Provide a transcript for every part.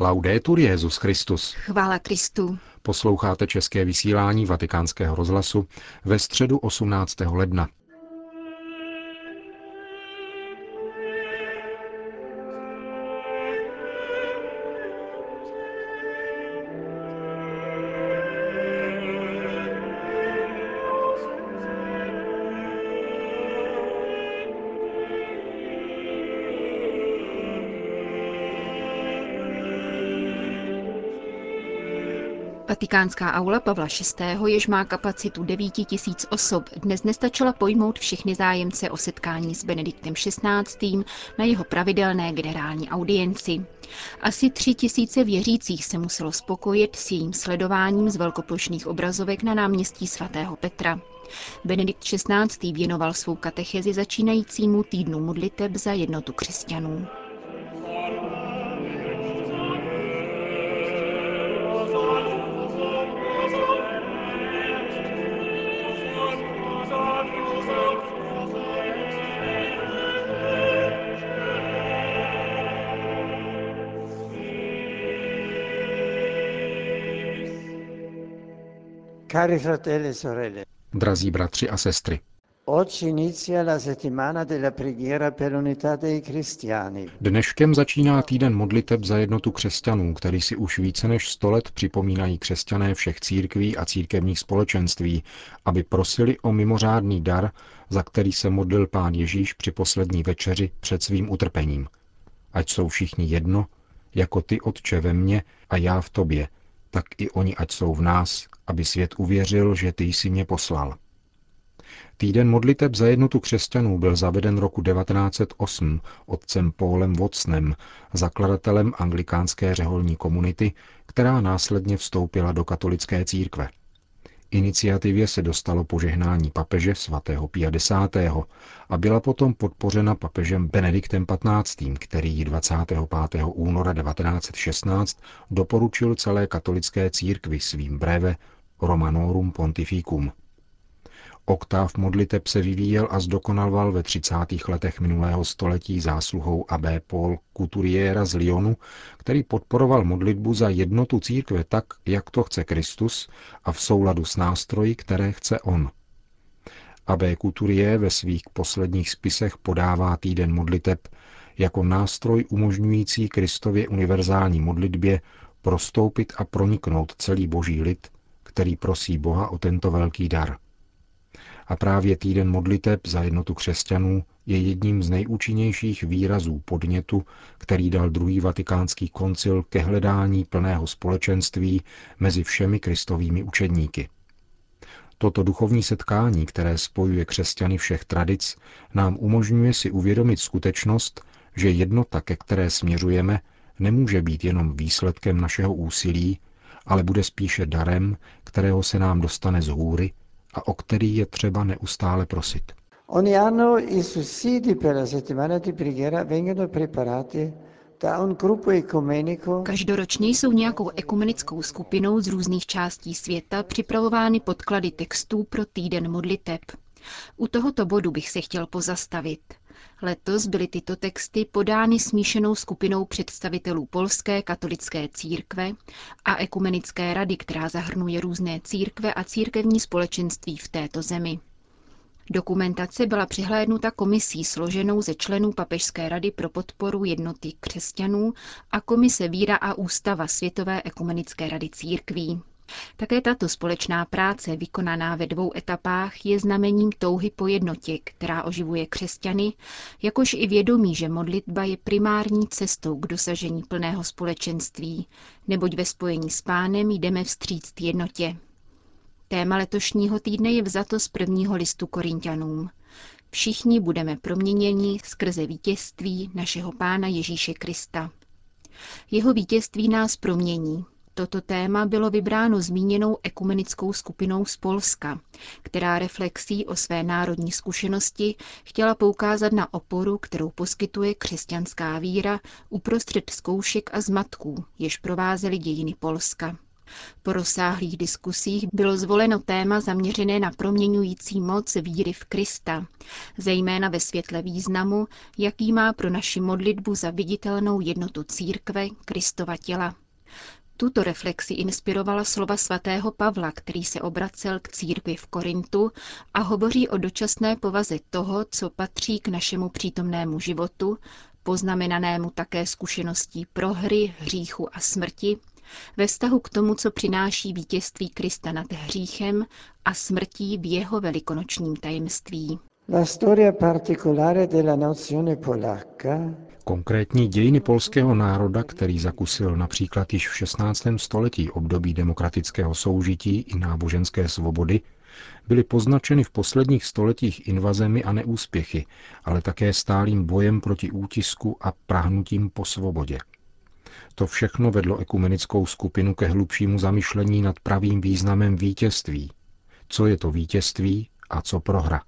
Laudetur Jezus Christus. Chvála Kristu. Posloucháte české vysílání Vatikánského rozhlasu ve středu 18. ledna. Vatikánská aula Pavla VI., jež má kapacitu 9 tisíc osob, dnes nestačila pojmout všechny zájemce o setkání s Benediktem XVI. na jeho pravidelné generální audienci. Asi tři tisíce věřících se muselo spokojit s jejím sledováním z velkoplošných obrazovek na náměstí svatého Petra. Benedikt XVI. věnoval svou katechezi začínajícímu týdnu modliteb za jednotu křesťanů. Cari fratelli e sorelle. Drazí bratři a sestry. Dneškem začíná týden modliteb za jednotu křesťanů, který si už více než sto let připomínají křesťané všech církví a církevních společenství, aby prosili o mimořádný dar, za který se modlil pán Ježíš při poslední večeři před svým utrpením. Ať jsou všichni jedno, jako ty, Otče, ve mně a já v tobě, tak i oni ať jsou v nás, aby svět uvěřil, že ty jsi mě poslal. Týden modliteb za jednotu křesťanů byl zaveden roku 1908 otcem Paulem Watsonem, zakladatelem anglikánské řeholní komunity, která následně vstoupila do katolické církve. Iniciativě se dostalo požehnání papeže svatého Pia X. a byla potom podpořena papežem Benediktem XV., který 25. února 1916 doporučil celé katolické církvi svým breve Romanorum Pontificum. Oktáv modliteb se vyvíjel a zdokonalval ve 30. letech minulého století zásluhou AB Paul Couturiera z Lyonu, který podporoval modlitbu za jednotu církve tak, jak to chce Kristus a v souladu s nástroji, které chce on. AB Couturier ve svých posledních spisech podává týden modliteb jako nástroj umožňující Kristově univerzální modlitbě prostoupit a proniknout celý boží lid, který prosí Boha o tento velký dar – a právě týden modliteb za jednotu křesťanů je jedním z nejúčinnějších výrazů podnětu, který dal druhý vatikánský koncil ke hledání plného společenství mezi všemi kristovými učedníky. Toto duchovní setkání, které spojuje křesťany všech tradic, nám umožňuje si uvědomit skutečnost, že jednota, ke které směřujeme, nemůže být jenom výsledkem našeho úsilí, ale bude spíše darem, kterého se nám dostane z hůry a o který je třeba neustále prosit. Ogni anno i sussidi per la settimana di preghiera vengono preparati Každoročně jsou nějakou ekumenickou skupinou z různých částí světa připravovány podklady textů pro týden modliteb. U tohoto bodu bych se chtěl pozastavit. Letos byly tyto texty podány smíšenou skupinou představitelů Polské katolické církve a Ekumenické rady, která zahrnuje různé církve a církevní společenství v této zemi. Dokumentace byla přihlédnuta komisí složenou ze členů Papežské rady pro podporu jednoty křesťanů a Komise Víra a Ústava Světové ekumenické rady církví. Také tato společná práce, vykonaná ve dvou etapách, je znamením touhy po jednotě, která oživuje křesťany, jakož i vědomí, že modlitba je primární cestou k dosažení plného společenství, neboť ve spojení s pánem jdeme vstříct jednotě. Téma letošního týdne je vzato z prvního listu Korintianům. Všichni budeme proměněni skrze vítězství našeho Pána Ježíše Krista. Jeho vítězství nás promění, Toto téma bylo vybráno zmíněnou ekumenickou skupinou z Polska, která reflexí o své národní zkušenosti chtěla poukázat na oporu, kterou poskytuje křesťanská víra uprostřed zkoušek a zmatků, jež provázely dějiny Polska. Po rozsáhlých diskusích bylo zvoleno téma zaměřené na proměňující moc víry v Krista, zejména ve světle významu, jaký má pro naši modlitbu za viditelnou jednotu církve Kristova těla. Tuto reflexi inspirovala slova svatého Pavla, který se obracel k církvi v Korintu a hovoří o dočasné povaze toho, co patří k našemu přítomnému životu, poznamenanému také zkušeností prohry, hříchu a smrti, ve vztahu k tomu, co přináší vítězství Krista nad hříchem a smrtí v jeho velikonočním tajemství. La storia particolare della nazione polacca Konkrétní dějiny polského národa, který zakusil například již v 16. století období demokratického soužití i náboženské svobody, byly poznačeny v posledních stoletích invazemi a neúspěchy, ale také stálým bojem proti útisku a prahnutím po svobodě. To všechno vedlo ekumenickou skupinu ke hlubšímu zamyšlení nad pravým významem vítězství. Co je to vítězství a co prohra?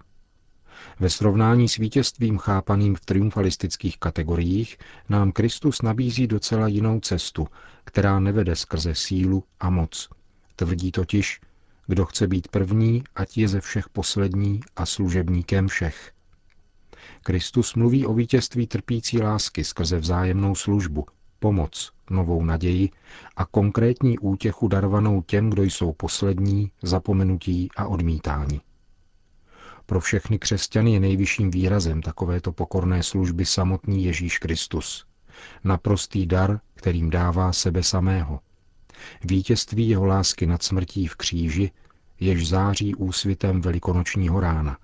Ve srovnání s vítězstvím chápaným v triumfalistických kategoriích nám Kristus nabízí docela jinou cestu, která nevede skrze sílu a moc. Tvrdí totiž, kdo chce být první, ať je ze všech poslední a služebníkem všech. Kristus mluví o vítězství trpící lásky skrze vzájemnou službu, pomoc, novou naději a konkrétní útěchu darvanou těm, kdo jsou poslední, zapomenutí a odmítání. Pro všechny křesťany je nejvyšším výrazem takovéto pokorné služby samotný Ježíš Kristus. Naprostý dar, kterým dává sebe samého. Vítězství jeho lásky nad smrtí v kříži, jež září úsvitem velikonočního rána.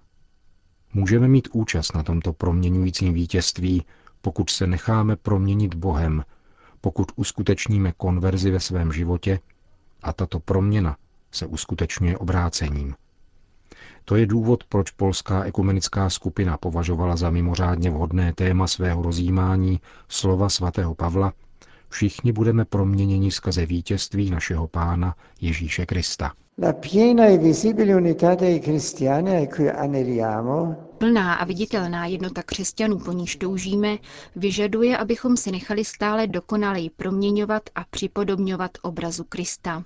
Můžeme mít účast na tomto proměňujícím vítězství, pokud se necháme proměnit Bohem, pokud uskutečníme konverzi ve svém životě a tato proměna se uskutečňuje obrácením. To je důvod, proč polská ekumenická skupina považovala za mimořádně vhodné téma svého rozjímání slova svatého Pavla Všichni budeme proměněni skrze vítězství našeho Pána Ježíše Krista. E Plná a viditelná jednota křesťanů, po níž toužíme, vyžaduje, abychom se nechali stále dokonaleji proměňovat a připodobňovat obrazu Krista.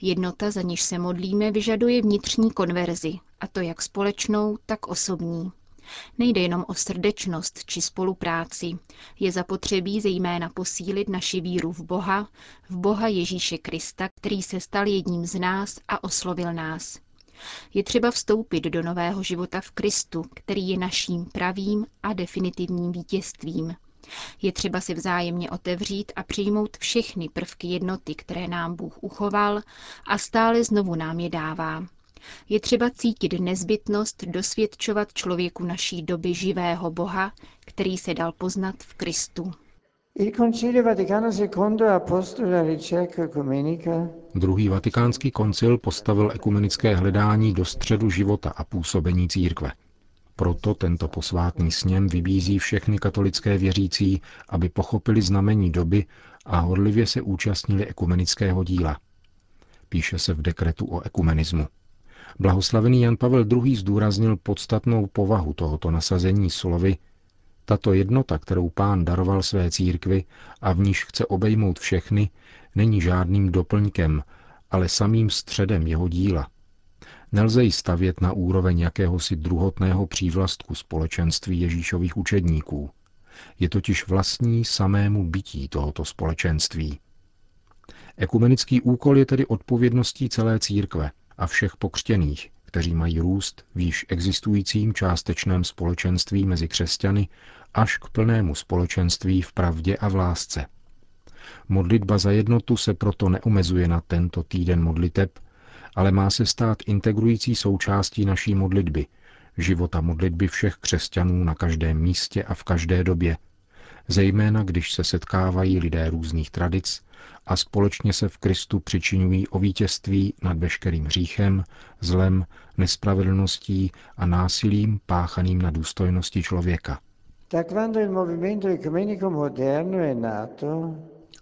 Jednota, za níž se modlíme, vyžaduje vnitřní konverzi, a to jak společnou, tak osobní. Nejde jenom o srdečnost či spolupráci. Je zapotřebí zejména posílit naši víru v Boha, v Boha Ježíše Krista, který se stal jedním z nás a oslovil nás. Je třeba vstoupit do nového života v Kristu, který je naším pravým a definitivním vítězstvím. Je třeba si vzájemně otevřít a přijmout všechny prvky jednoty, které nám Bůh uchoval a stále znovu nám je dává. Je třeba cítit nezbytnost dosvědčovat člověku naší doby živého Boha, který se dal poznat v Kristu. Druhý vatikánský koncil postavil ekumenické hledání do středu života a působení církve. Proto tento posvátný sněm vybízí všechny katolické věřící, aby pochopili znamení doby a hodlivě se účastnili ekumenického díla. Píše se v dekretu o ekumenismu. Blahoslavený Jan Pavel II. zdůraznil podstatnou povahu tohoto nasazení slovy tato jednota, kterou pán daroval své církvi a v níž chce obejmout všechny, není žádným doplňkem, ale samým středem jeho díla. Nelze ji stavět na úroveň jakéhosi druhotného přívlastku společenství Ježíšových učedníků. Je totiž vlastní samému bytí tohoto společenství. Ekumenický úkol je tedy odpovědností celé církve a všech pokřtěných, kteří mají růst v již existujícím částečném společenství mezi křesťany až k plnému společenství v pravdě a v lásce. Modlitba za jednotu se proto neomezuje na tento týden modliteb, ale má se stát integrující součástí naší modlitby, života modlitby všech křesťanů na každém místě a v každé době, zejména když se setkávají lidé různých tradic a společně se v Kristu přičinují o vítězství nad veškerým hříchem, zlem, nespravedlností a násilím páchaným na důstojnosti člověka.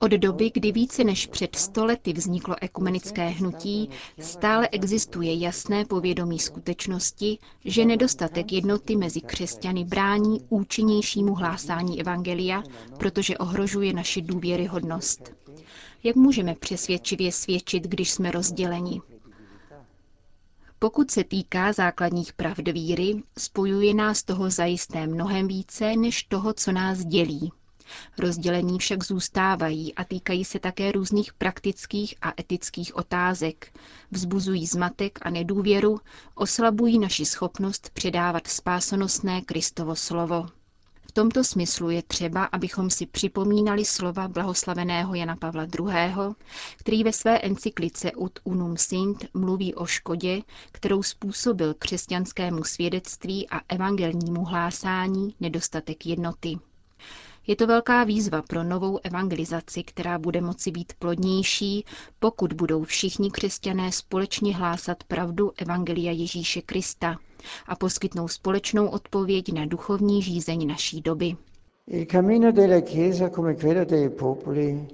Od doby, kdy více než před stolety vzniklo ekumenické hnutí, stále existuje jasné povědomí skutečnosti, že nedostatek jednoty mezi křesťany brání účinnějšímu hlásání evangelia, protože ohrožuje naši důvěryhodnost. Jak můžeme přesvědčivě svědčit, když jsme rozděleni? Pokud se týká základních pravd víry, spojuje nás toho zajisté mnohem více, než toho, co nás dělí. Rozdělení však zůstávají a týkají se také různých praktických a etických otázek. Vzbuzují zmatek a nedůvěru, oslabují naši schopnost předávat spásonosné Kristovo slovo tomto smyslu je třeba, abychom si připomínali slova blahoslaveného Jana Pavla II., který ve své encyklice Ut unum sint mluví o škodě, kterou způsobil křesťanskému svědectví a evangelnímu hlásání nedostatek jednoty. Je to velká výzva pro novou evangelizaci, která bude moci být plodnější, pokud budou všichni křesťané společně hlásat pravdu Evangelia Ježíše Krista a poskytnou společnou odpověď na duchovní žízeň naší doby.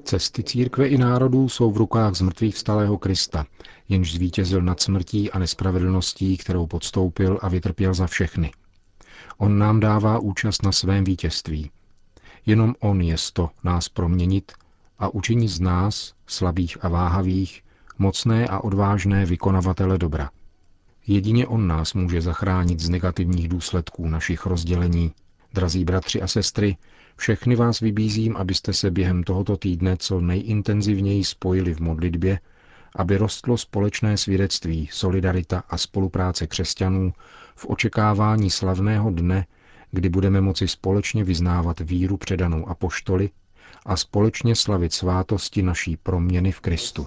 Cesty církve i národů jsou v rukách zmrtvých vstalého Krista, jenž zvítězil nad smrtí a nespravedlností, kterou podstoupil a vytrpěl za všechny. On nám dává účast na svém vítězství. Jenom On je to nás proměnit a učinit z nás, slabých a váhavých, mocné a odvážné vykonavatele dobra. Jedině On nás může zachránit z negativních důsledků našich rozdělení. Drazí bratři a sestry, všechny vás vybízím, abyste se během tohoto týdne co nejintenzivněji spojili v modlitbě, aby rostlo společné svědectví, solidarita a spolupráce křesťanů v očekávání slavného dne, kdy budeme moci společně vyznávat víru předanou apoštoli a společně slavit svátosti naší proměny v Kristu.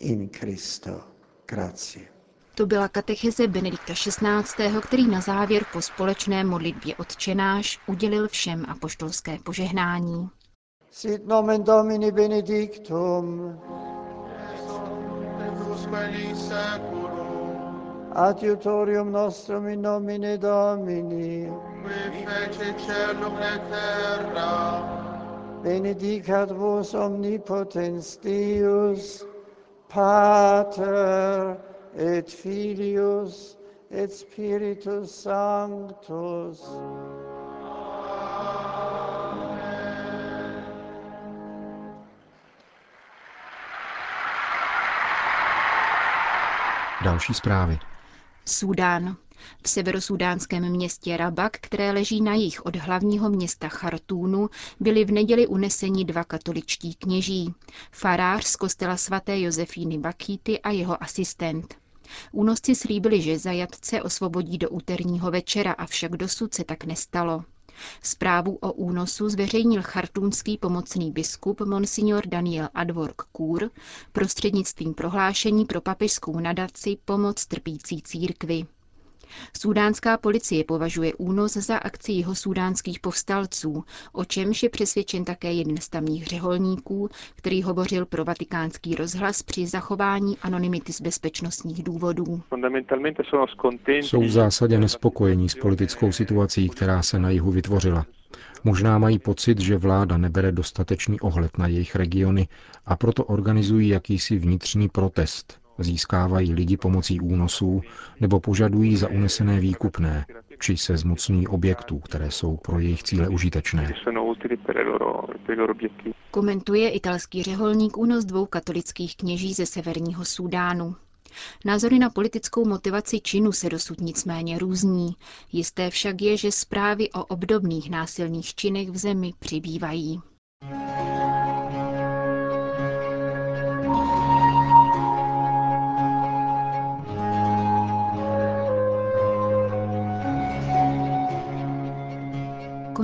In Cristo. Grazie. To byla katecheze Benedikta XVI., který na závěr po společné modlitbě odčenáš udělil všem apoštolské požehnání. Sit nomen Domini benedictum. Adiutorium nostrum in nomine Domini. Qui fece celum et terra. Benedicat vos omnipotens Deus, Pater et Filius et Spiritus Sanctus. Další zprávy. Súdán. V severosudánském městě Rabak, které leží na jih od hlavního města Chartúnu, byli v neděli uneseni dva katoličtí kněží. Farář z kostela svaté Josefíny Bakýty a jeho asistent. Únosci slíbili, že zajatce osvobodí do úterního večera, avšak dosud se tak nestalo. Zprávu o únosu zveřejnil chartúnský pomocný biskup Monsignor Daniel Adwork Kůr prostřednictvím prohlášení pro papežskou nadaci Pomoc trpící církvi. Sudánská policie považuje únos za akci jeho sudánských povstalců, o čemž je přesvědčen také jeden z tamních řeholníků, který hovořil pro vatikánský rozhlas při zachování anonymity z bezpečnostních důvodů. Jsou v zásadě nespokojení s politickou situací, která se na jihu vytvořila. Možná mají pocit, že vláda nebere dostatečný ohled na jejich regiony a proto organizují jakýsi vnitřní protest, získávají lidi pomocí únosů nebo požadují za unesené výkupné, či se zmocní objektů, které jsou pro jejich cíle užitečné. Komentuje italský řeholník únos dvou katolických kněží ze severního Súdánu. Názory na politickou motivaci činu se dosud nicméně různí. Jisté však je, že zprávy o obdobných násilných činech v zemi přibývají.